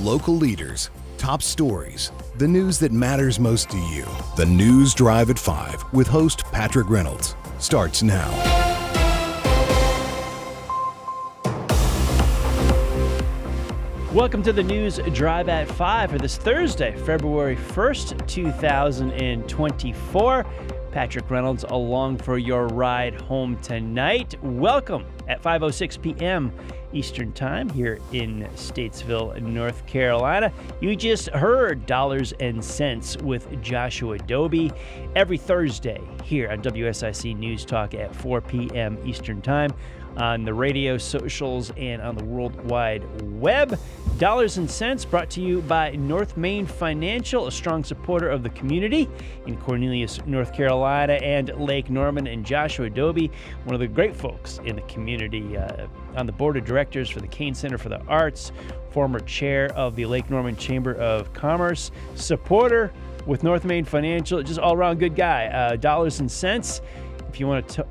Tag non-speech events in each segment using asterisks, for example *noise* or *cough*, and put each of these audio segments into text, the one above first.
Local leaders, top stories, the news that matters most to you. The News Drive at 5 with host Patrick Reynolds starts now. Welcome to the News Drive at 5 for this Thursday, February 1st, 2024. Patrick Reynolds along for your ride home tonight. Welcome at 5:06 p.m. Eastern Time here in Statesville, North Carolina. You just heard Dollars and Cents with Joshua Doby every Thursday here on WSIC News Talk at 4 p.m. Eastern Time on the radio, socials, and on the World Wide Web. Dollars and Cents brought to you by North Main Financial, a strong supporter of the community in Cornelius, North Carolina, and Lake Norman, and Joshua Doby, one of the great folks in the community uh, on the board of directors for the Cain Center for the Arts, former chair of the Lake Norman Chamber of Commerce, supporter with North Main Financial, just all around good guy. Uh, dollars and Cents. If you want to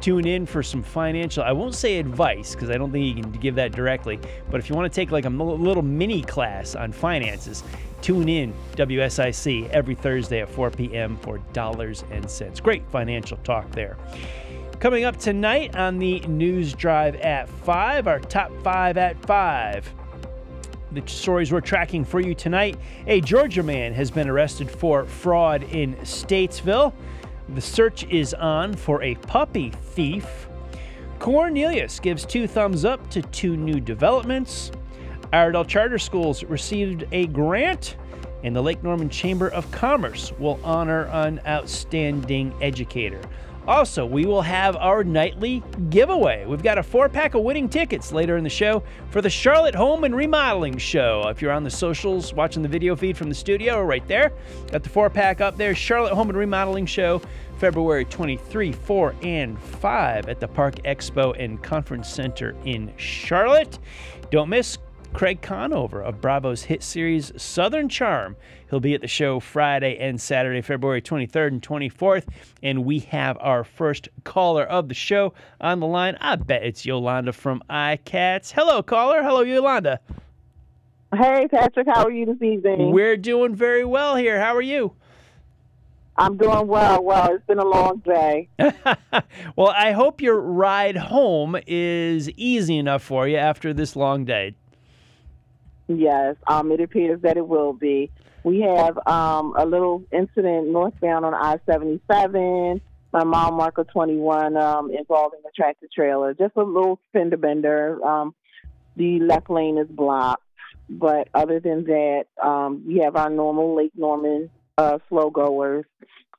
tune in for some financial, I won't say advice because I don't think you can give that directly, but if you want to take like a little mini class on finances, tune in WSIC every Thursday at 4 p.m. for Dollars and Cents. Great financial talk there. Coming up tonight on the News Drive at 5, our top 5 at 5 the stories we're tracking for you tonight. A Georgia man has been arrested for fraud in Statesville. The search is on for a puppy thief. Cornelius gives two thumbs up to two new developments. Iredell Charter Schools received a grant, and the Lake Norman Chamber of Commerce will honor an outstanding educator. Also, we will have our nightly giveaway. We've got a four pack of winning tickets later in the show for the Charlotte Home and Remodeling Show. If you're on the socials watching the video feed from the studio, right there, got the four pack up there. Charlotte Home and Remodeling Show, February 23, 4, and 5 at the Park Expo and Conference Center in Charlotte. Don't miss Craig Conover of Bravo's hit series Southern Charm. He'll be at the show Friday and Saturday, February 23rd and 24th. And we have our first caller of the show on the line. I bet it's Yolanda from iCats. Hello, caller. Hello, Yolanda. Hey, Patrick. How are you this evening? We're doing very well here. How are you? I'm doing well. Well, it's been a long day. *laughs* well, I hope your ride home is easy enough for you after this long day. Yes, um, it appears that it will be. We have um, a little incident northbound on I 77, my mile marker 21, um, involving a tractor trailer. Just a little fender bender. Um, the left lane is blocked. But other than that, um, we have our normal Lake Norman uh, slow goers,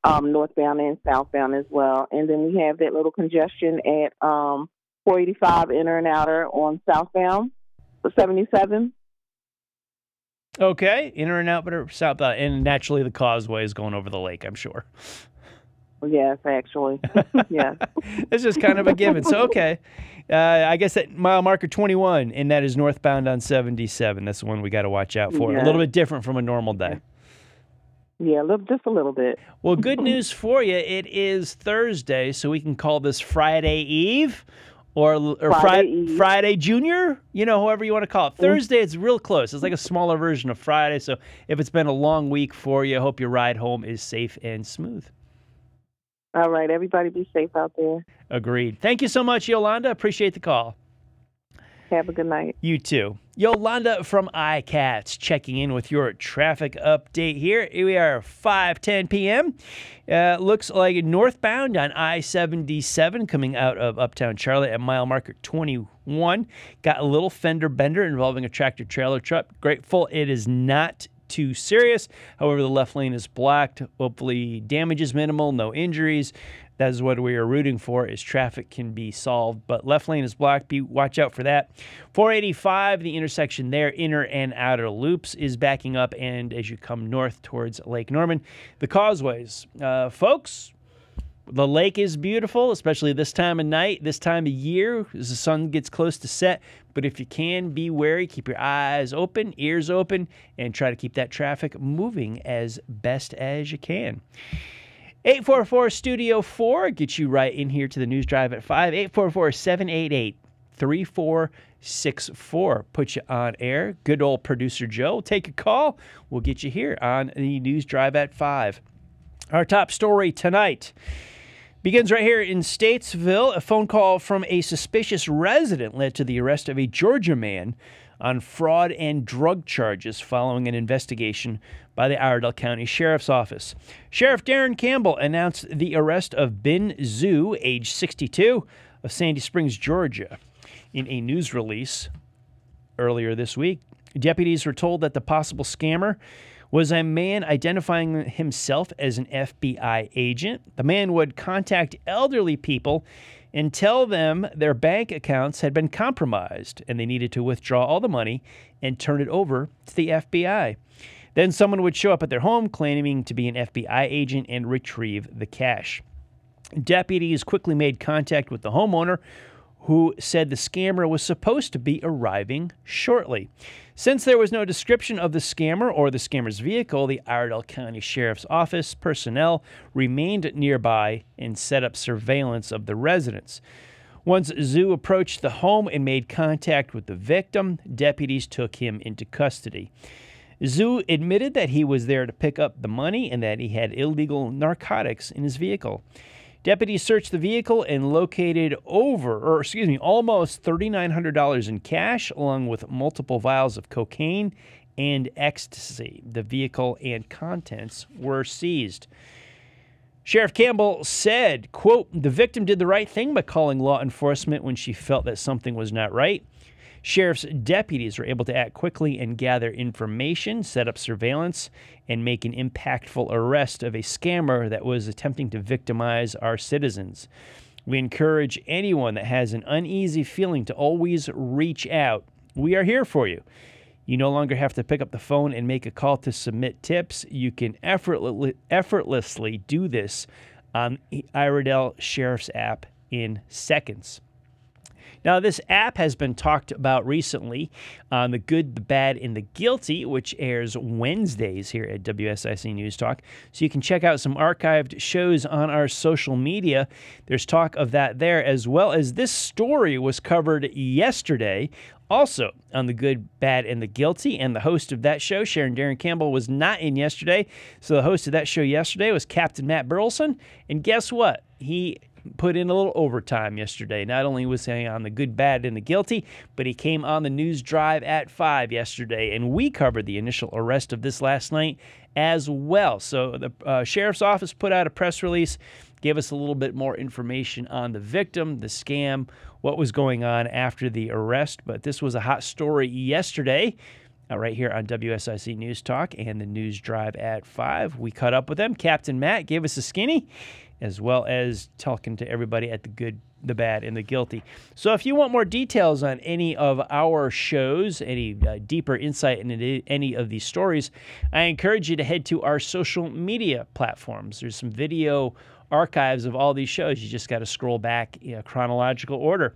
um, northbound and southbound as well. And then we have that little congestion at um, 485 inner and outer on southbound, 77. Okay, inner and out, but southbound, and naturally the causeway is going over the lake. I'm sure. Yes, actually, yeah. it's *laughs* just kind of a given. So okay, uh, I guess that mile marker 21, and that is northbound on 77. That's the one we got to watch out for. A little bit different from a normal day. Yeah, a little, just a little bit. Well, good *laughs* news for you. It is Thursday, so we can call this Friday Eve or, or Friday, Friday, Friday, Junior, you know, whoever you want to call it. Mm-hmm. Thursday, it's real close. It's like a smaller version of Friday. So if it's been a long week for you, I hope your ride home is safe and smooth. All right. Everybody be safe out there. Agreed. Thank you so much, Yolanda. Appreciate the call. Have a good night. You too. Yolanda from iCats checking in with your traffic update here. We are 5:10 p.m. Uh, looks like northbound on I-77 coming out of Uptown Charlotte at mile marker 21. Got a little fender bender involving a tractor trailer truck. Grateful it is not too serious. However, the left lane is blocked. Hopefully, damage is minimal, no injuries. That is what we are rooting for is traffic can be solved. But left lane is blocked. Be watch out for that. 485, the intersection there, inner and outer loops, is backing up. And as you come north towards Lake Norman, the causeways, uh, folks. The lake is beautiful, especially this time of night, this time of year, as the sun gets close to set. But if you can, be wary, keep your eyes open, ears open, and try to keep that traffic moving as best as you can. 844 Studio 4 gets you right in here to the news drive at 5. 844 788 3464. Put you on air. Good old producer Joe. Take a call. We'll get you here on the News Drive at 5. Our top story tonight begins right here in Statesville. A phone call from a suspicious resident led to the arrest of a Georgia man on fraud and drug charges following an investigation by the Iredell County Sheriff's Office. Sheriff Darren Campbell announced the arrest of Ben Zhu, age 62, of Sandy Springs, Georgia. In a news release earlier this week, deputies were told that the possible scammer was a man identifying himself as an FBI agent. The man would contact elderly people and tell them their bank accounts had been compromised and they needed to withdraw all the money and turn it over to the FBI. Then someone would show up at their home claiming to be an FBI agent and retrieve the cash. Deputies quickly made contact with the homeowner who said the scammer was supposed to be arriving shortly. Since there was no description of the scammer or the scammer's vehicle, the Iredell County Sheriff's Office personnel remained nearby and set up surveillance of the residence. Once Zhu approached the home and made contact with the victim, deputies took him into custody. Zhu admitted that he was there to pick up the money and that he had illegal narcotics in his vehicle. Deputies searched the vehicle and located over, or excuse me, almost $3,900 in cash, along with multiple vials of cocaine and ecstasy. The vehicle and contents were seized. Sheriff Campbell said, quote, the victim did the right thing by calling law enforcement when she felt that something was not right. Sheriff's deputies were able to act quickly and gather information, set up surveillance, and make an impactful arrest of a scammer that was attempting to victimize our citizens. We encourage anyone that has an uneasy feeling to always reach out. We are here for you. You no longer have to pick up the phone and make a call to submit tips. You can effortlessly do this on Iredell Sheriff's app in seconds. Now, this app has been talked about recently on The Good, the Bad, and the Guilty, which airs Wednesdays here at WSIC News Talk. So you can check out some archived shows on our social media. There's talk of that there, as well as this story was covered yesterday also on the good, bad, and the guilty. And the host of that show, Sheriff Darren Campbell, was not in yesterday. So the host of that show yesterday was Captain Matt Burleson. And guess what? He put in a little overtime yesterday. Not only was he on the good, bad, and the guilty, but he came on the news drive at 5 yesterday, and we covered the initial arrest of this last night as well. So the uh, sheriff's office put out a press release, gave us a little bit more information on the victim, the scam, what was going on after the arrest. But this was a hot story yesterday. Uh, right here on WSIC News Talk and the News Drive at 5. We caught up with them. Captain Matt gave us a skinny as well as talking to everybody at the good, the bad, and the guilty. So, if you want more details on any of our shows, any uh, deeper insight into any of these stories, I encourage you to head to our social media platforms. There's some video archives of all these shows. You just got to scroll back in chronological order.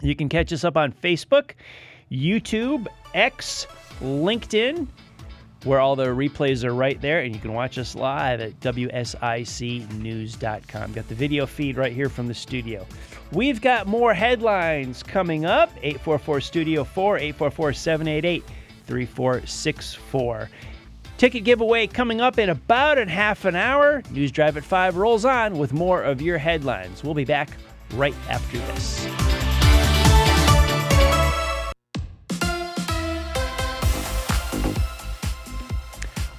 You can catch us up on Facebook, YouTube, X, LinkedIn where all the replays are right there, and you can watch us live at WSICnews.com. Got the video feed right here from the studio. We've got more headlines coming up 844 Studio 4, 844 788 3464. Ticket giveaway coming up in about a half an hour. News Drive at 5 rolls on with more of your headlines. We'll be back right after this.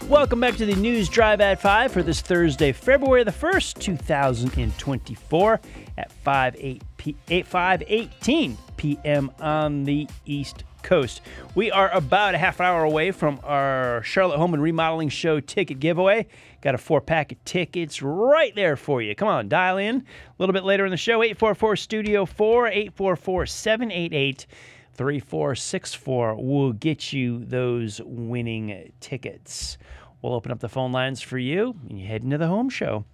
Welcome back to the News Drive at 5 for this Thursday, February the 1st, 2024 at 5, 8 p- 8, 5 18 p.m. on the East Coast. We are about a half hour away from our Charlotte Home and Remodeling Show ticket giveaway. Got a four pack of tickets right there for you. Come on, dial in a little bit later in the show 844 Studio 4 844 788 3464 will get you those winning tickets. We'll open up the phone lines for you and you head into the home show.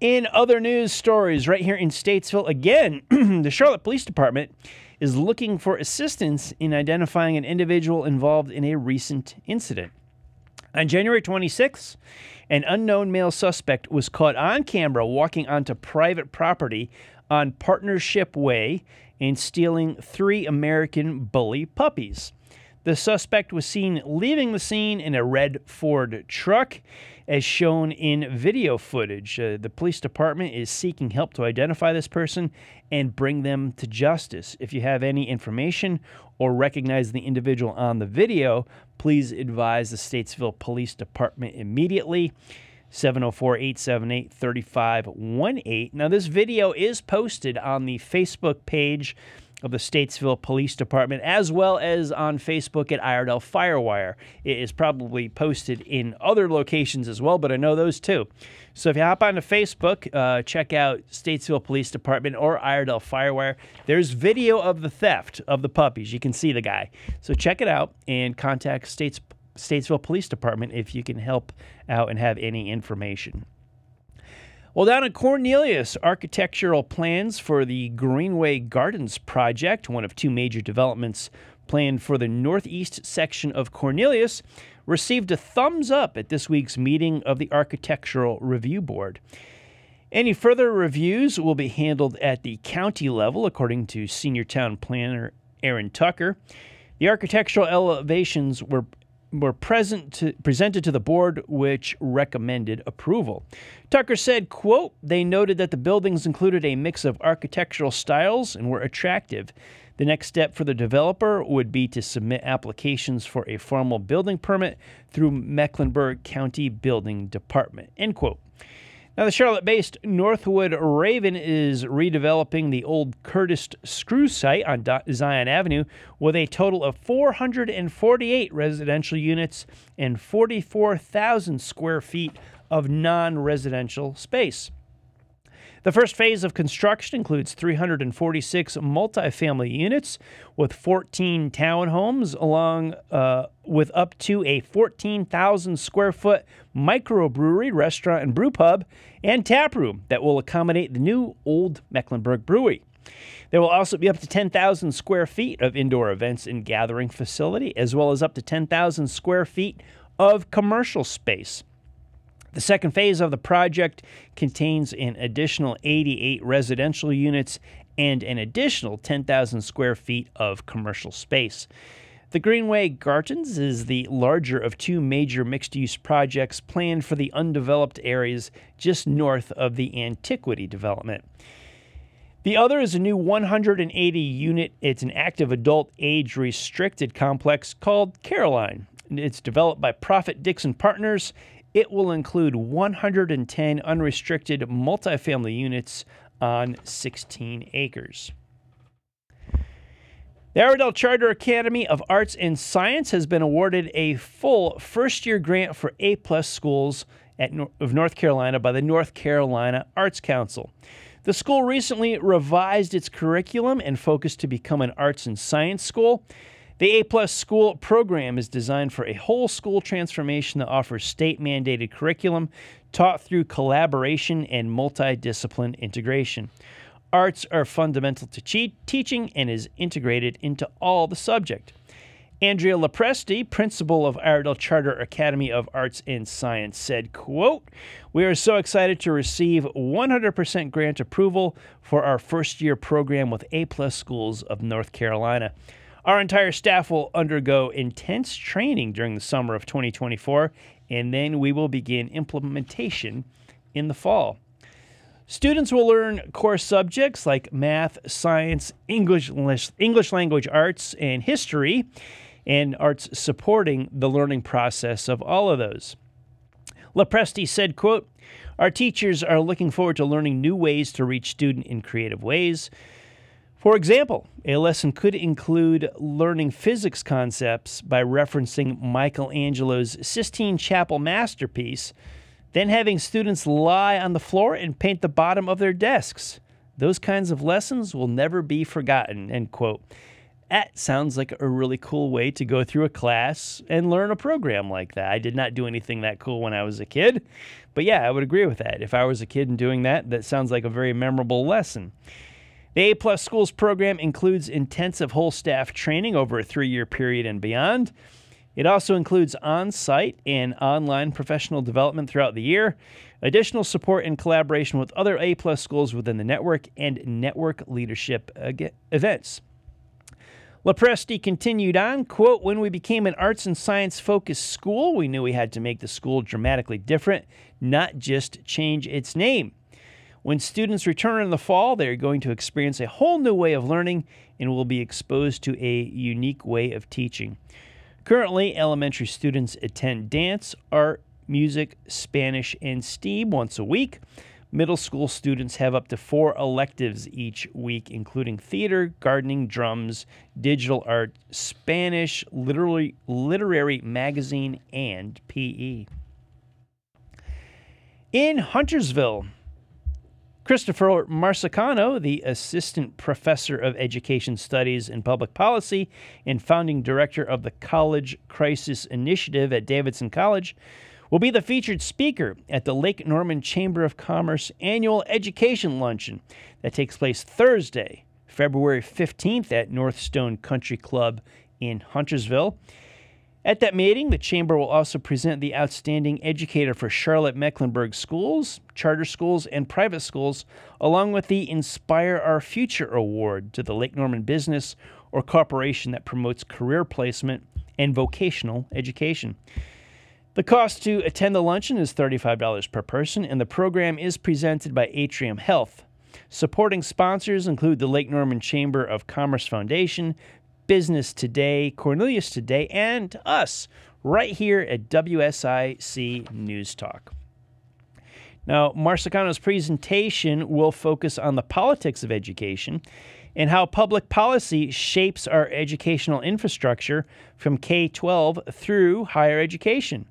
In other news stories, right here in Statesville, again, *clears throat* the Charlotte Police Department is looking for assistance in identifying an individual involved in a recent incident. On January 26th, an unknown male suspect was caught on camera walking onto private property on Partnership Way and stealing three American bully puppies. The suspect was seen leaving the scene in a red Ford truck, as shown in video footage. Uh, the police department is seeking help to identify this person and bring them to justice. If you have any information or recognize the individual on the video, please advise the Statesville Police Department immediately. 704 878 3518. Now, this video is posted on the Facebook page of the Statesville Police Department, as well as on Facebook at Iredell Firewire. It is probably posted in other locations as well, but I know those too. So if you hop onto Facebook, uh, check out Statesville Police Department or Iredell Firewire. There's video of the theft of the puppies. You can see the guy. So check it out and contact States, Statesville Police Department if you can help out and have any information. Well, down in Cornelius, architectural plans for the Greenway Gardens project, one of two major developments planned for the northeast section of Cornelius, received a thumbs up at this week's meeting of the Architectural Review Board. Any further reviews will be handled at the county level, according to senior town planner Aaron Tucker. The architectural elevations were were present to, presented to the board, which recommended approval. Tucker said, quote, they noted that the buildings included a mix of architectural styles and were attractive. The next step for the developer would be to submit applications for a formal building permit through Mecklenburg County Building Department, end quote. Now, the Charlotte based Northwood Ravin is redeveloping the old Curtis Screw site on Zion Avenue with a total of 448 residential units and 44,000 square feet of non residential space. The first phase of construction includes 346 multifamily units with 14 townhomes, along uh, with up to a 14,000 square foot microbrewery, restaurant, and brew pub, and tap room that will accommodate the new Old Mecklenburg Brewery. There will also be up to 10,000 square feet of indoor events and gathering facility, as well as up to 10,000 square feet of commercial space. The second phase of the project contains an additional 88 residential units and an additional 10,000 square feet of commercial space. The Greenway Gardens is the larger of two major mixed use projects planned for the undeveloped areas just north of the Antiquity development. The other is a new 180 unit, it's an active adult age restricted complex called Caroline. It's developed by Proffitt Dixon Partners it will include 110 unrestricted multifamily units on 16 acres. The Iredell Charter Academy of Arts and Science has been awarded a full first year grant for A plus schools at, of North Carolina by the North Carolina Arts Council. The school recently revised its curriculum and focused to become an arts and science school. The A Plus School program is designed for a whole school transformation that offers state mandated curriculum taught through collaboration and multidiscipline integration. Arts are fundamental to che- teaching and is integrated into all the subject. Andrea Lopresti, principal of Iredell Charter Academy of Arts and Science, said, quote, We are so excited to receive 100% grant approval for our first year program with A Plus Schools of North Carolina. Our entire staff will undergo intense training during the summer of 2024, and then we will begin implementation in the fall. Students will learn core subjects like math, science, English, English language arts, and history, and arts supporting the learning process of all of those. Lopresti said, quote, Our teachers are looking forward to learning new ways to reach student in creative ways. For example, a lesson could include learning physics concepts by referencing Michelangelo's Sistine Chapel masterpiece, then having students lie on the floor and paint the bottom of their desks. Those kinds of lessons will never be forgotten. End quote. That sounds like a really cool way to go through a class and learn a program like that. I did not do anything that cool when I was a kid, but yeah, I would agree with that. If I was a kid and doing that, that sounds like a very memorable lesson. The A Plus Schools program includes intensive whole staff training over a three year period and beyond. It also includes on site and online professional development throughout the year, additional support and collaboration with other A plus schools within the network, and network leadership events. Lopresti continued on, quote, When we became an arts and science focused school, we knew we had to make the school dramatically different, not just change its name. When students return in the fall, they are going to experience a whole new way of learning and will be exposed to a unique way of teaching. Currently, elementary students attend dance, art, music, Spanish, and STEAM once a week. Middle school students have up to four electives each week, including theater, gardening, drums, digital art, Spanish, literary, literary magazine, and PE. In Huntersville, Christopher Marsicano, the Assistant Professor of Education Studies and Public Policy and founding director of the College Crisis Initiative at Davidson College, will be the featured speaker at the Lake Norman Chamber of Commerce annual education luncheon that takes place Thursday, February 15th at Northstone Country Club in Huntersville. At that meeting, the Chamber will also present the Outstanding Educator for Charlotte Mecklenburg Schools, charter schools, and private schools, along with the Inspire Our Future Award to the Lake Norman business or corporation that promotes career placement and vocational education. The cost to attend the luncheon is $35 per person, and the program is presented by Atrium Health. Supporting sponsors include the Lake Norman Chamber of Commerce Foundation, Business Today, Cornelius Today, and us right here at WSIC News Talk. Now, Marsicano's presentation will focus on the politics of education and how public policy shapes our educational infrastructure from K 12 through higher education.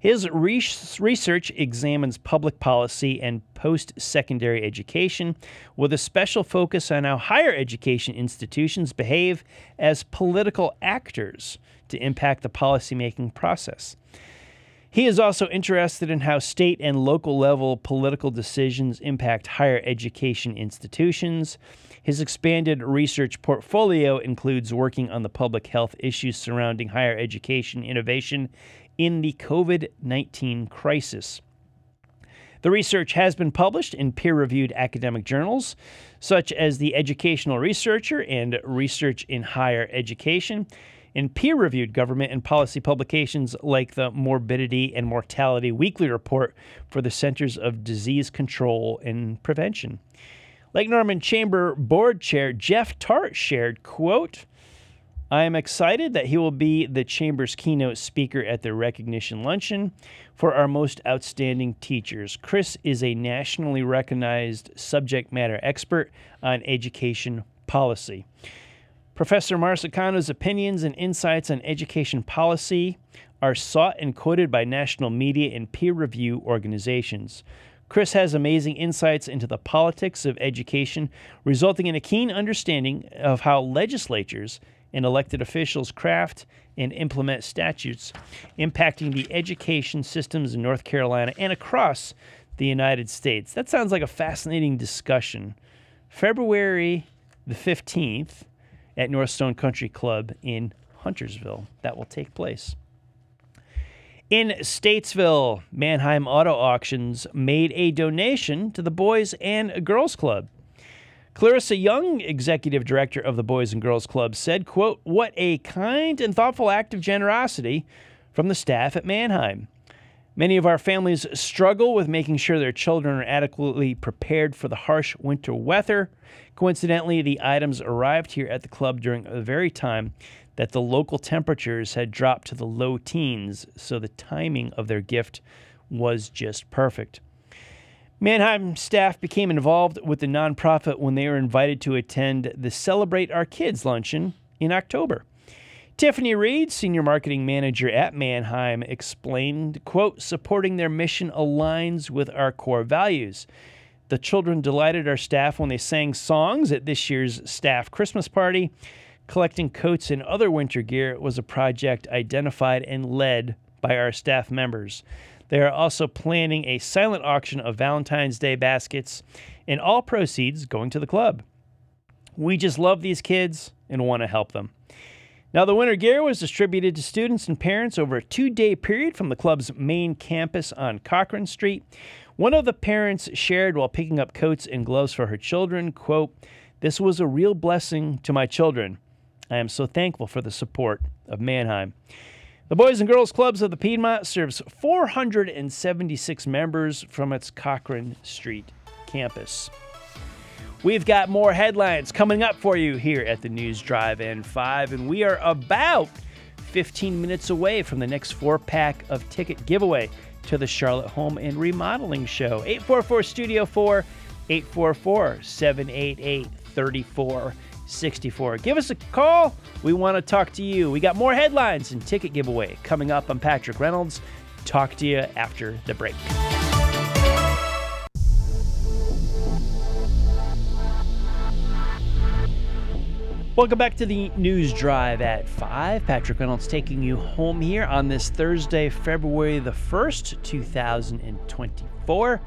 His research examines public policy and post secondary education with a special focus on how higher education institutions behave as political actors to impact the policymaking process. He is also interested in how state and local level political decisions impact higher education institutions. His expanded research portfolio includes working on the public health issues surrounding higher education innovation in the COVID 19 crisis. The research has been published in peer reviewed academic journals, such as the Educational Researcher and Research in Higher Education, in peer reviewed government and policy publications like the Morbidity and Mortality Weekly Report for the Centers of Disease Control and Prevention. Lake Norman Chamber Board Chair Jeff Tart shared, quote, I am excited that he will be the Chamber's keynote speaker at the recognition luncheon for our most outstanding teachers. Chris is a nationally recognized subject matter expert on education policy. Professor Marsicano's opinions and insights on education policy are sought and quoted by national media and peer review organizations. Chris has amazing insights into the politics of education, resulting in a keen understanding of how legislatures and elected officials craft and implement statutes impacting the education systems in North Carolina and across the United States. That sounds like a fascinating discussion. February the 15th at Northstone Country Club in Huntersville. That will take place. In Statesville, Manheim Auto Auctions made a donation to the Boys and Girls Club. Clarissa Young, executive director of the Boys and Girls Club, said, quote, What a kind and thoughtful act of generosity from the staff at Manheim. Many of our families struggle with making sure their children are adequately prepared for the harsh winter weather. Coincidentally, the items arrived here at the club during the very time that the local temperatures had dropped to the low teens, so the timing of their gift was just perfect. Manheim staff became involved with the nonprofit when they were invited to attend the Celebrate Our Kids luncheon in October. Tiffany Reed, senior marketing manager at Manheim, explained, quote, supporting their mission aligns with our core values. The children delighted our staff when they sang songs at this year's staff Christmas party. Collecting coats and other winter gear was a project identified and led by our staff members. They are also planning a silent auction of Valentine's Day baskets, and all proceeds going to the club. We just love these kids and want to help them. Now, the winter gear was distributed to students and parents over a two day period from the club's main campus on Cochrane Street. One of the parents shared while picking up coats and gloves for her children, quote, This was a real blessing to my children. I am so thankful for the support of Manheim. The Boys and Girls Clubs of the Piedmont serves 476 members from its Cochrane Street campus. We've got more headlines coming up for you here at the News Drive at 5, and we are about 15 minutes away from the next four pack of ticket giveaway to the Charlotte Home and Remodeling Show. 844 Studio 4, 844 788 3464. Give us a call. We want to talk to you. We got more headlines and ticket giveaway coming up. I'm Patrick Reynolds. Talk to you after the break. Welcome back to the news drive at 5. Patrick Reynolds taking you home here on this Thursday, February the 1st, 2024.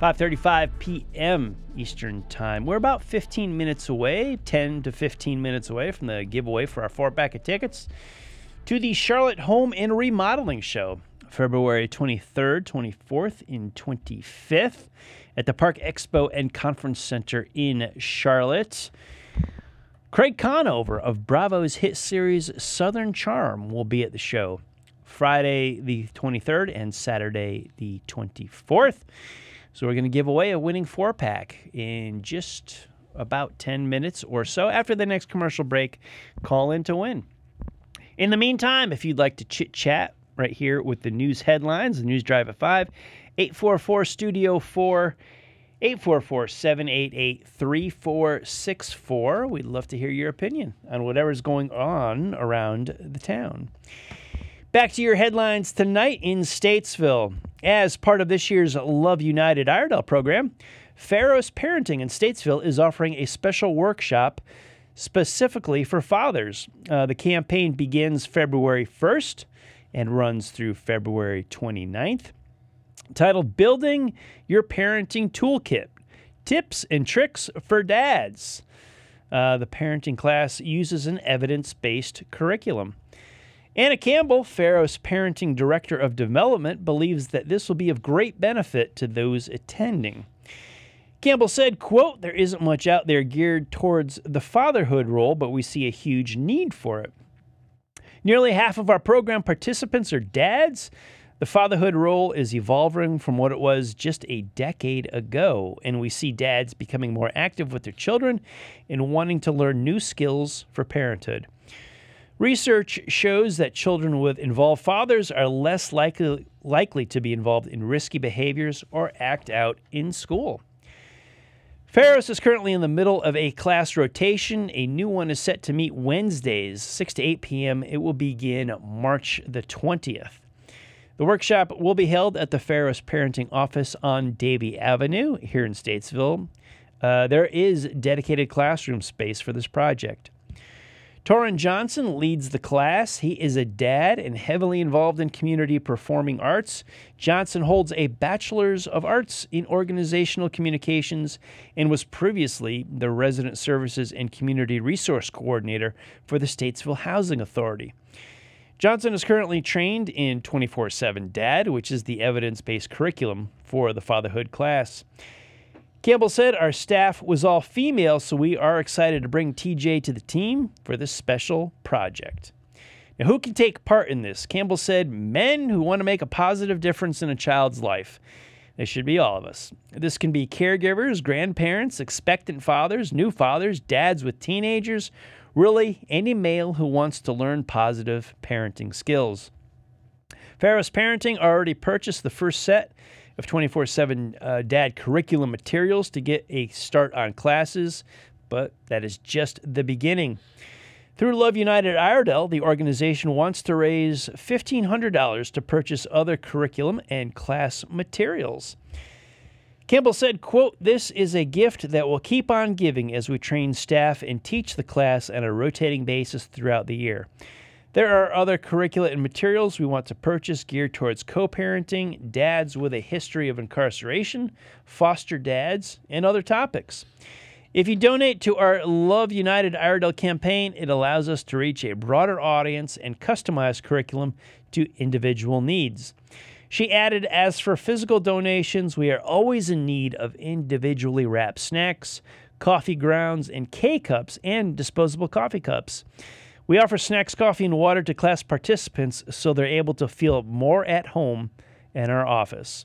5:35 p.m. Eastern Time. We're about 15 minutes away, 10 to 15 minutes away from the giveaway for our four pack of tickets to the Charlotte Home and Remodeling Show, February 23rd, 24th, and 25th at the Park Expo and Conference Center in Charlotte. Craig Conover of Bravo's hit series Southern Charm will be at the show Friday the 23rd and Saturday the 24th. So we're going to give away a winning four pack in just about 10 minutes or so. After the next commercial break, call in to win. In the meantime, if you'd like to chit chat right here with the news headlines, the news drive at 5, 844 Studio 4 844 788 3464. We'd love to hear your opinion on whatever's going on around the town. Back to your headlines tonight in Statesville. As part of this year's Love United Iredell program, Pharos Parenting in Statesville is offering a special workshop specifically for fathers. Uh, the campaign begins February 1st and runs through February 29th titled Building Your Parenting Toolkit Tips and Tricks for Dads. Uh, the parenting class uses an evidence based curriculum. Anna Campbell, Pharos Parenting Director of Development, believes that this will be of great benefit to those attending. Campbell said, quote, there isn't much out there geared towards the fatherhood role, but we see a huge need for it. Nearly half of our program participants are dads, the fatherhood role is evolving from what it was just a decade ago, and we see dads becoming more active with their children and wanting to learn new skills for parenthood. Research shows that children with involved fathers are less likely, likely to be involved in risky behaviors or act out in school. Pharos is currently in the middle of a class rotation. A new one is set to meet Wednesdays, 6 to 8 p.m. It will begin March the 20th. The workshop will be held at the Pharos Parenting Office on Davie Avenue here in Statesville. Uh, there is dedicated classroom space for this project. Torin Johnson leads the class. He is a dad and heavily involved in community performing arts. Johnson holds a Bachelor's of Arts in Organizational Communications and was previously the Resident Services and Community Resource Coordinator for the Statesville Housing Authority. Johnson is currently trained in 24 7 DAD, which is the evidence based curriculum for the fatherhood class. Campbell said, Our staff was all female, so we are excited to bring TJ to the team for this special project. Now, who can take part in this? Campbell said, Men who want to make a positive difference in a child's life. This should be all of us. This can be caregivers, grandparents, expectant fathers, new fathers, dads with teenagers, Really, any male who wants to learn positive parenting skills. Pharos Parenting already purchased the first set of 24 uh, 7 dad curriculum materials to get a start on classes, but that is just the beginning. Through Love United Iredell, the organization wants to raise $1,500 to purchase other curriculum and class materials. Campbell said, quote, This is a gift that will keep on giving as we train staff and teach the class on a rotating basis throughout the year. There are other curricula and materials we want to purchase geared towards co parenting, dads with a history of incarceration, foster dads, and other topics. If you donate to our Love United Iredell campaign, it allows us to reach a broader audience and customize curriculum to individual needs. She added, As for physical donations, we are always in need of individually wrapped snacks, coffee grounds, and K cups and disposable coffee cups. We offer snacks, coffee, and water to class participants so they're able to feel more at home in our office.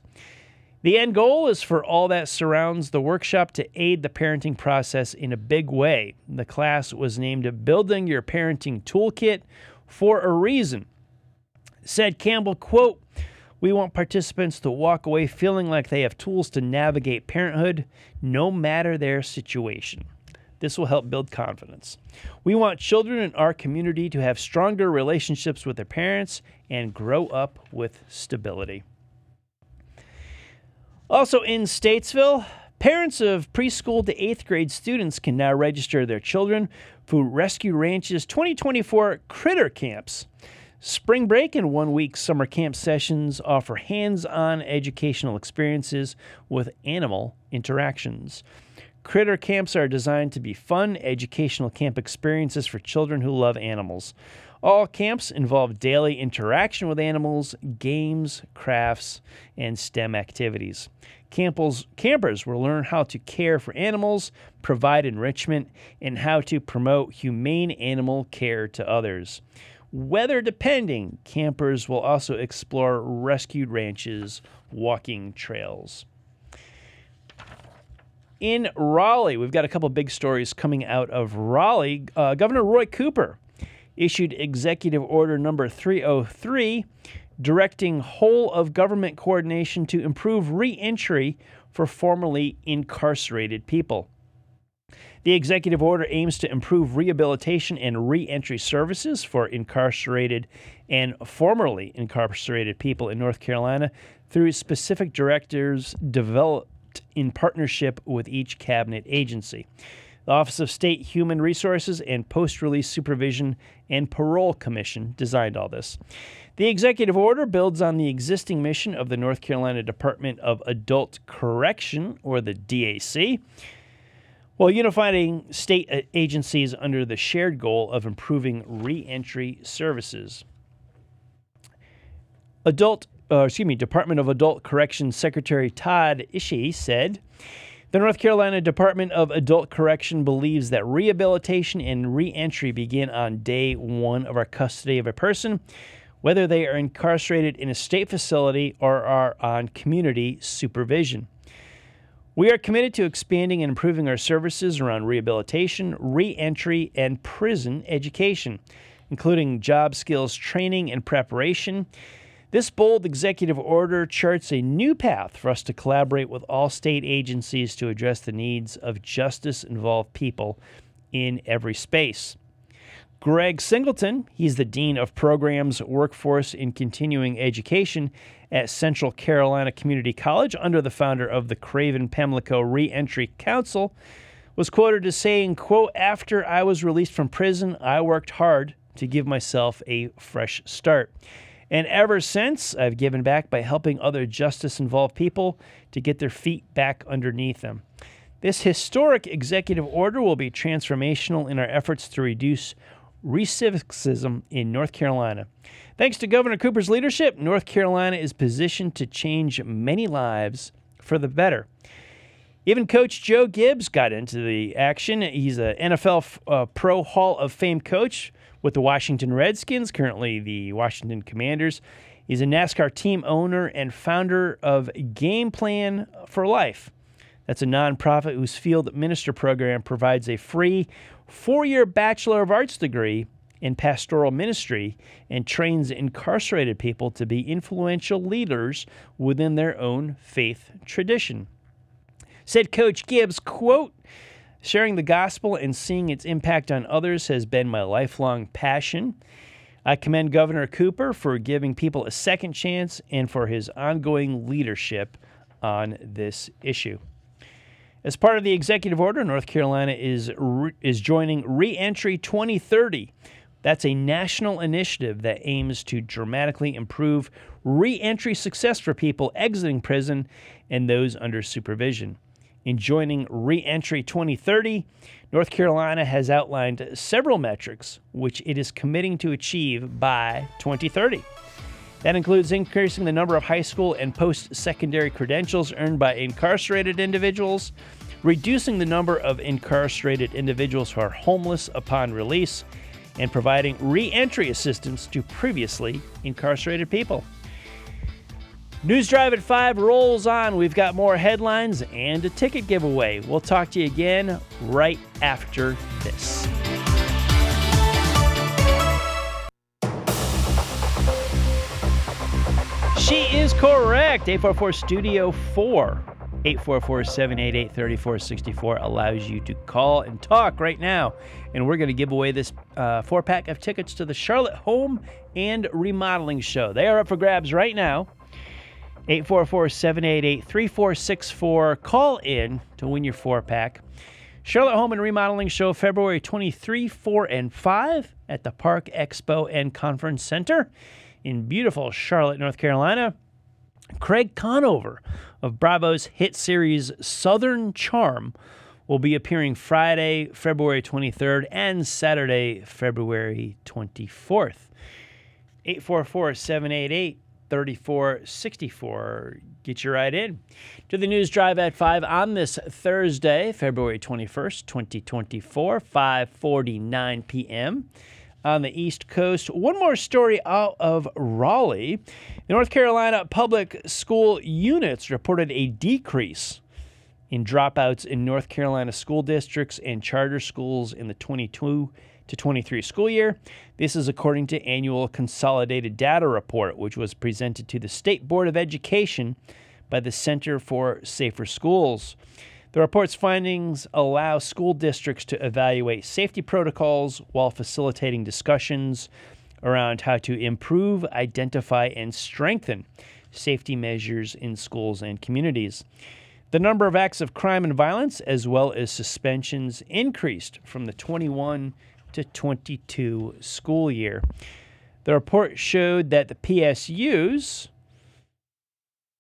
The end goal is for all that surrounds the workshop to aid the parenting process in a big way. The class was named Building Your Parenting Toolkit for a reason. Said Campbell, quote, we want participants to walk away feeling like they have tools to navigate parenthood no matter their situation. This will help build confidence. We want children in our community to have stronger relationships with their parents and grow up with stability. Also in Statesville, parents of preschool to eighth grade students can now register their children for Rescue Ranch's 2024 Critter Camps. Spring break and one week summer camp sessions offer hands on educational experiences with animal interactions. Critter camps are designed to be fun, educational camp experiences for children who love animals. All camps involve daily interaction with animals, games, crafts, and STEM activities. Campers, campers will learn how to care for animals, provide enrichment, and how to promote humane animal care to others. Weather depending, campers will also explore Rescue Ranch's, walking trails. In Raleigh, we've got a couple big stories coming out of Raleigh. Uh, Governor Roy Cooper issued Executive Order number 303, directing whole of government coordination to improve reentry for formerly incarcerated people. The executive order aims to improve rehabilitation and reentry services for incarcerated and formerly incarcerated people in North Carolina through specific directives developed in partnership with each cabinet agency. The Office of State Human Resources and Post Release Supervision and Parole Commission designed all this. The executive order builds on the existing mission of the North Carolina Department of Adult Correction, or the DAC, while unifying state uh, agencies under the shared goal of improving reentry services. Adult, uh, excuse me, Department of Adult Corrections Secretary Todd Ishee said, the North Carolina Department of Adult Correction believes that rehabilitation and reentry begin on day one of our custody of a person, whether they are incarcerated in a state facility or are on community supervision. We are committed to expanding and improving our services around rehabilitation, reentry, and prison education, including job skills training and preparation this bold executive order charts a new path for us to collaborate with all state agencies to address the needs of justice involved people in every space. Greg Singleton, he's the Dean of Programs, Workforce, and Continuing Education at Central Carolina Community College under the founder of the Craven Pamlico Reentry Council, was quoted as saying, quote, after I was released from prison, I worked hard to give myself a fresh start. And ever since, I've given back by helping other justice involved people to get their feet back underneath them. This historic executive order will be transformational in our efforts to reduce recidivism in North Carolina. Thanks to Governor Cooper's leadership, North Carolina is positioned to change many lives for the better. Even Coach Joe Gibbs got into the action. He's an NFL uh, Pro Hall of Fame coach with the Washington Redskins, currently the Washington Commanders. He's a NASCAR team owner and founder of Game Plan for Life. That's a nonprofit whose field minister program provides a free four year Bachelor of Arts degree in pastoral ministry and trains incarcerated people to be influential leaders within their own faith tradition. Said Coach Gibbs, quote, Sharing the gospel and seeing its impact on others has been my lifelong passion. I commend Governor Cooper for giving people a second chance and for his ongoing leadership on this issue. As part of the executive order, North Carolina is re- is joining Reentry 2030. That's a national initiative that aims to dramatically improve reentry success for people exiting prison and those under supervision. In joining Reentry 2030, North Carolina has outlined several metrics which it is committing to achieve by 2030. That includes increasing the number of high school and post secondary credentials earned by incarcerated individuals, reducing the number of incarcerated individuals who are homeless upon release, and providing reentry assistance to previously incarcerated people. News Drive at 5 rolls on. We've got more headlines and a ticket giveaway. We'll talk to you again right after this. She is correct. 844 Studio 4. 844 788 3464 allows you to call and talk right now. And we're going to give away this uh, four pack of tickets to the Charlotte Home and Remodeling Show. They are up for grabs right now. 844 788 3464. Call in to win your four pack. Charlotte Home and Remodeling Show, February 23, 4, and 5 at the Park Expo and Conference Center in beautiful Charlotte, North Carolina. Craig Conover of Bravo's hit series Southern Charm will be appearing Friday, February 23rd and Saturday, February 24th. 844 788 3464. Get your ride in to the news drive at 5 on this Thursday, February 21st, 2024, 5:49 p.m. on the East Coast. One more story out of Raleigh. The North Carolina public school units reported a decrease in dropouts in North Carolina school districts and charter schools in the 22 to 23 school year. This is according to annual consolidated data report, which was presented to the State Board of Education by the Center for Safer Schools. The report's findings allow school districts to evaluate safety protocols while facilitating discussions around how to improve, identify, and strengthen safety measures in schools and communities. The number of acts of crime and violence, as well as suspensions, increased from the 21 to 22 school year. The report showed that the PSUs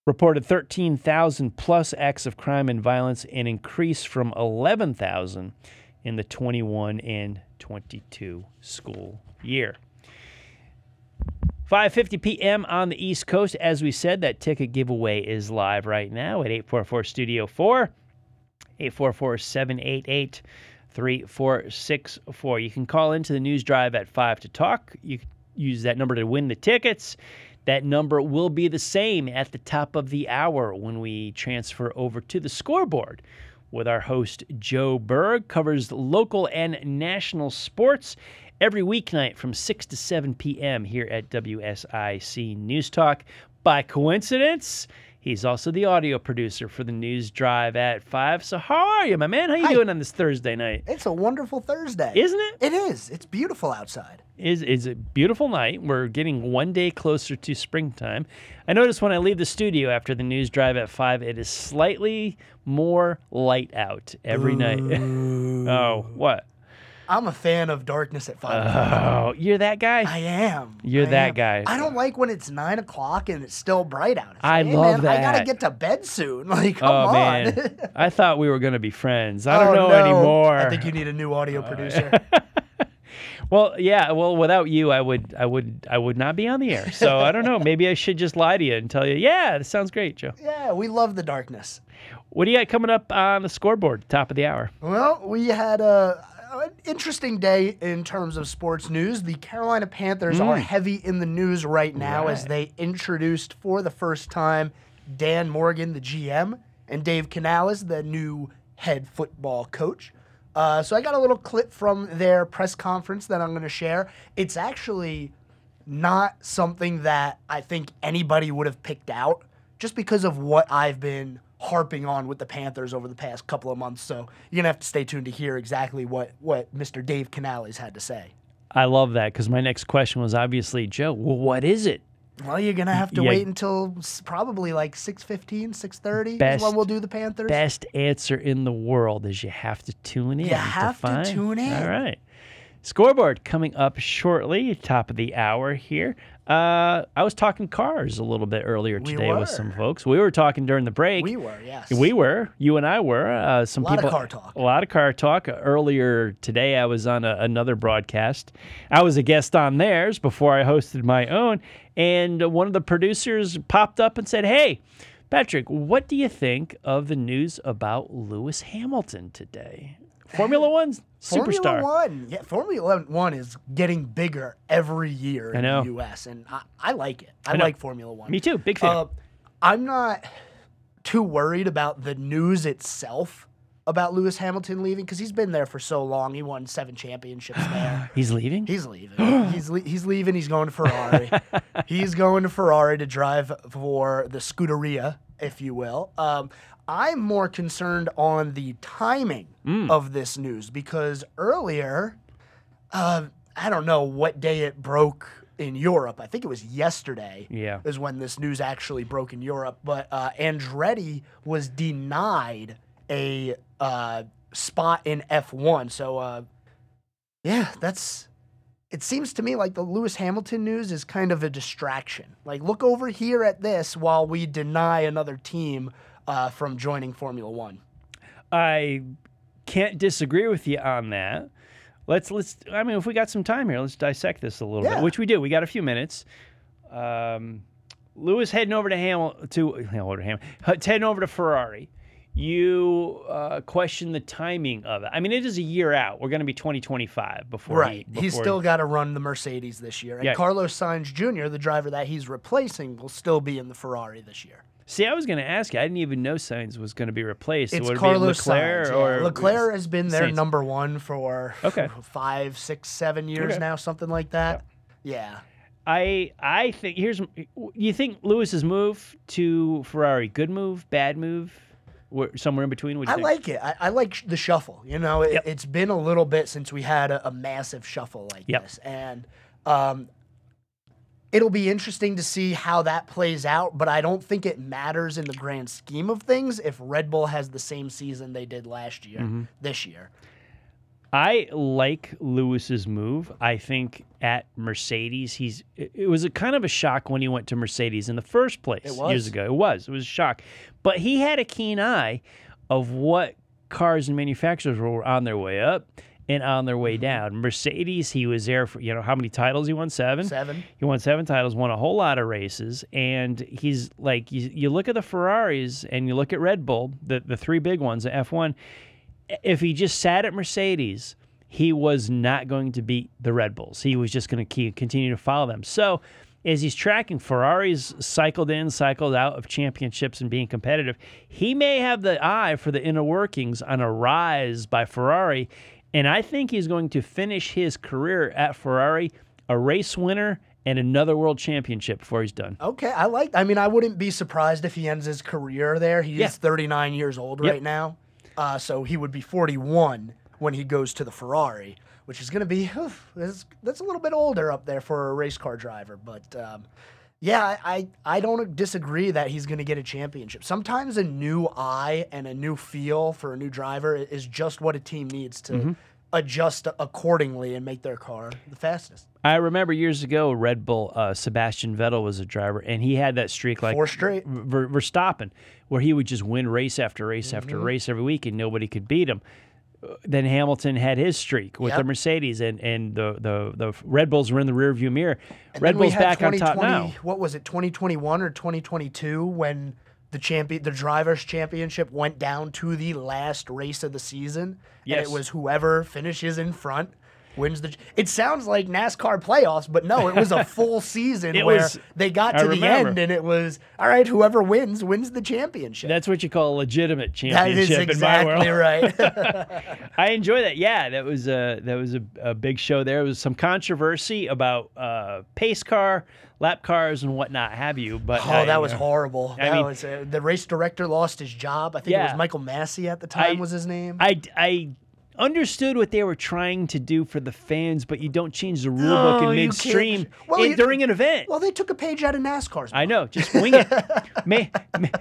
reported 13,000 plus acts of crime and violence, an increase from 11,000 in the 21 and 22 school year. 5:50 p.m. on the East Coast. As we said, that ticket giveaway is live right now at 844 Studio 4, 844 788 3464. You can call into the news drive at 5 to talk. You can use that number to win the tickets. That number will be the same at the top of the hour when we transfer over to the scoreboard with our host Joe Berg covers local and national sports every weeknight from 6 to 7 p.m. here at WSIC News Talk. By coincidence, He's also the audio producer for the News Drive at 5. So how are you, my man? How you Hi. doing on this Thursday night? It's a wonderful Thursday. Isn't it? It is. It's beautiful outside. Is is a beautiful night. We're getting one day closer to springtime. I notice when I leave the studio after the News Drive at 5, it is slightly more light out every night. *laughs* oh, what? I'm a fan of darkness at five. Oh, you're that guy? I am. You're I that am. guy. I don't like when it's nine o'clock and it's still bright out. It's I like, hey, love man, I gotta get to bed soon. *laughs* Like, oh, come oh on. man. *laughs* I thought we were going to be friends. I don't Oh, know no. anymore. I think you need a new audio uh, producer. *laughs* Well, yeah. Well, without you, I would, I would, I would not be on the air. So I don't know. Maybe I should just lie to you and tell you, yeah, this sounds great, Joe. yeah, we love the darkness. What do you got coming up on the scoreboard, top of the hour? Well, we had a, an interesting day in terms of sports news. The Carolina Panthers are heavy in the news right now as they introduced for the first time Dan Morgan, the GM, and Dave Canales, the new head football coach. Uh, so I got a little clip from their press conference that I'm going to share. It's actually not something that I think anybody would have picked out just because of what I've been harping on with the Panthers over the past couple of months. So you're going to have to stay tuned to hear exactly what, what Mr. Dave Canales had to say. I love that because my next question was obviously, Joe, well, what is it? Well, you're going to have to Yeah. wait until probably like 6.15, 6.30 Best- is when we'll do the Panthers. Best answer in the world is you have to tune in. You have to find- tune in. All right. Scoreboard coming up shortly, top of the hour here. Uh, I was talking cars a little bit earlier We today with some folks. We were talking during the break. We were, yes. We were. You and I were. Uh, some A lot of people. car talk. A lot of car talk. Earlier today, I was on a, another broadcast. I was a guest on theirs before I hosted my own, and one of the producers popped up and said, "Hey, Patrick, what do you think of the news about Lewis Hamilton today? Formula One superstar." Formula One, yeah, Formula One is getting bigger every year in the U.S. and I, I like it. I, I like Formula One. Me too. Big fan. Uh, I'm not too worried about the news itself about Lewis Hamilton leaving because he's been there for so long. He won seven championships there. *gasps* He's leaving. He's leaving. *gasps* he's le- he's leaving. He's going to Ferrari. *laughs* he's going to Ferrari to drive for the Scuderia, if you will. Um, I'm more concerned on the timing Mm. of this news because earlier, uh, I don't know what day it broke in Europe. I think it was yesterday. Yeah. is when this news actually broke in Europe. But uh, Andretti was denied a uh, spot in F1. So. Uh, yeah, that's. It seems to me like the Lewis Hamilton news is kind of a distraction. Like, look over here at this while we deny another team uh, from joining Formula One. I can't disagree with you on that. Let's let's. I mean, if we got some time here, let's dissect this a little Yeah. bit, which we do. We got a few minutes. Um, Lewis heading over to Hamil to *laughs* over to Ham, *laughs* heading over to Ferrari. You uh, question the timing of it. I mean, it is a year out. We're going to be 2025 before. Right. He, he's before still got to run the Mercedes this year. And Yeah. Carlos Sainz Jr., the driver that he's replacing, will still be in the Ferrari this year. See, I was going to ask you. I didn't even know Sainz was going to be replaced. It's it be Carlos Leclerc Sainz. yeah. Leclerc has been their Sainz? number one for Okay. *laughs* five, six, seven years Okay. now, something like that. Yeah. I I think here's you think Lewis's move to Ferrari good move bad move somewhere in between you I think? like it. I, I like sh- the shuffle. You know, it, Yep. it's been a little bit since we had a, a massive shuffle like Yep. this, and um, it'll be interesting to see how that plays out. But I don't think it matters in the grand scheme of things if Red Bull has the same season they did last year, Mm-hmm. this year. I like Lewis's move. I think at Mercedes, he's it, was a kind of a shock when he went to Mercedes in the first place years ago. It was. It was a shock. But he had a keen eye of what cars and manufacturers were on their way up and on their Mm-hmm. way down. Mercedes, he was there for, you know, how many titles he won? Seven? Seven. He won seven titles, won a whole lot of races, and he's like you, you look at the Ferraris and you look at Red Bull, the the three big ones, the F1. If he just sat at Mercedes, he was not going to beat the Red Bulls. He was just going to keep continue to follow them. So as he's tracking Ferrari's cycled in, cycled out of championships and being competitive, he may have the eye for the inner workings on a rise by Ferrari. And I think he's going to finish his career at Ferrari a race winner and another world championship before he's done. Okay, I like. I mean, I wouldn't be surprised if he ends his career there. He's Yeah. 39 years old Yep. right now, uh, so he would be 41 when he goes to the Ferrari, which is going to be that's, that's a little bit older up there for a race car driver. But um, yeah, I, I don't disagree that he's going to get a championship. Sometimes a new eye and a new feel for a new driver is just what a team needs to Mm-hmm. Adjust accordingly and make their car the fastest. I remember years ago, Red Bull, uh, Sebastian Vettel was a driver, and he had that streak like Four straight. Ver- Verstappen, where he would just win race after race after Mm-hmm. race every week, and nobody could beat him. Uh, Then Hamilton had his streak with the Mercedes, and, and the, the the Red Bulls were in the rearview mirror. And Red Bulls back on top 2020 now. What was it, 2021 or 2022, when the champion, the drivers' championship went down to the last race of the season, Yes. and it was whoever finishes in front wins the. It sounds like NASCAR playoffs, but no, it was a *laughs* full season where was- they got I to the remember. end, and it was all right. Whoever wins wins the championship. That's what you call a legitimate that is championship in my exactly right. *laughs* I enjoy that. Yeah, that was a that was a, a big show. There it was some controversy about uh, pace car, lap cars, and whatnot have you. But Oh, I, that was uh, horrible. I That mean- was uh, the race director lost his job. I think it was Michael Masi at the time I- was his name. I, I understood what they were trying to do for the fans, but you don't change the rule book No, in midstream. Well, in- you- during an event. well, they took a page out of NASCAR's. I know, just wing it. *laughs* may, may-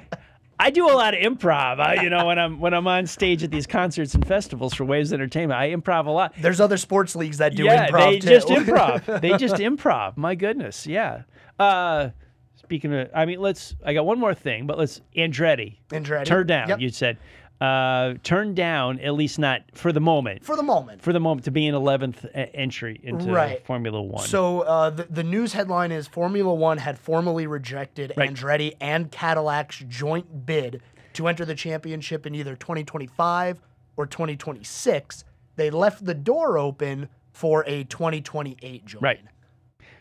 I do a lot of improv. I, you know, when I'm when I'm on stage at these concerts and festivals for Waves Entertainment, I improv a lot. There's other sports leagues that do yeah, improv they too. just *laughs* improv. They just improv. My goodness, yeah. Uh, speaking of, I mean, let's. I got one more thing, but let's Andretti. Andretti. Turn down. Yep. You said. Uh, turn down at least not for the moment. For the moment. For the moment to be an 11th a- entry into Right. Formula One. So uh, the, the news headline is Formula One had formally rejected Right. Andretti and Cadillac's joint bid to enter the championship in either 2025 or 2026. They left the door open for a 2028 join. right.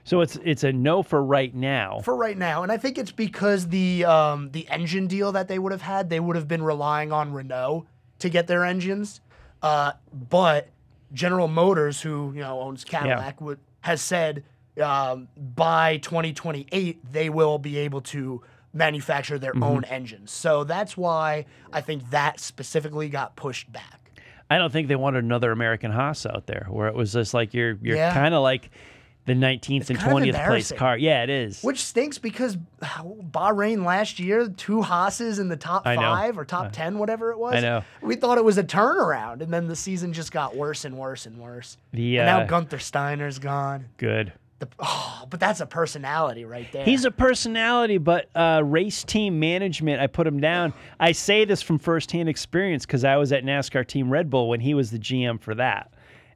So it's it's a no for right now. For right now, and I think it's because the um, the engine deal that they would have had, they would have been relying on Renault to get their engines. Uh, but General Motors, who you know owns Cadillac, would, has said um, by 2028 they will be able to manufacture their Mm-hmm. own engines. So that's why I think that specifically got pushed back. I don't think they wanted another American Haas out there, where it was just like you're you're Yeah. kind of like the 19th and kind of 20th place car. Yeah, it is. Which stinks because Bahrain last year, two Haas's in the top five or top 10, whatever it was. I know. We thought it was a turnaround, and then the season just got worse and worse and worse. The, and now uh, Gunther Steiner's gone. Good. The, oh, but that's a personality right there. He's a personality, but uh, race team management, I put him down. I say this from firsthand experience because I was at NASCAR Team Red Bull when he was the GM for that.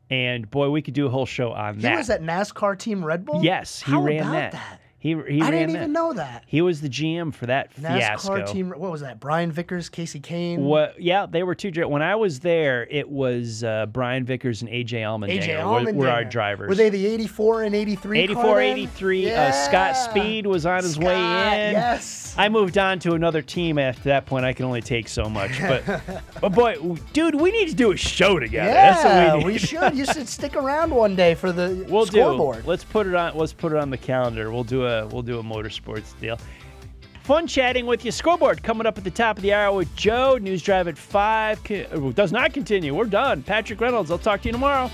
And boy, we could do a whole show on he that. He was at NASCAR Team Red Bull? yes, he How ran that. that? He, he I didn't that. even know that. He was the GM for that NASCAR fiasco. Team, what was that? Brian Vickers, Casey Kahne? What? Yeah, they were two. When I was there, it was uh, Brian Vickers and AJ Allmendinger AJ were, were our drivers. Were they the 84 and 83? 84, car then? 83. Uh, Scott Speed was on his way in. Yes. I moved on to another team after that point. I can only take so much. But, *laughs* but boy, dude, we need to do a show together. That's Yeah, what we, we, should. You should stick around one day for the We'll scoreboard. do. Let's put it on. Let's put it on the calendar. We'll do a. We'll do a motorsports deal. Fun chatting with you. Scoreboard coming up at the top of the hour with Joe. News Drive at five. Does not continue. We're done. Patrick Reynolds. I'll talk to you tomorrow.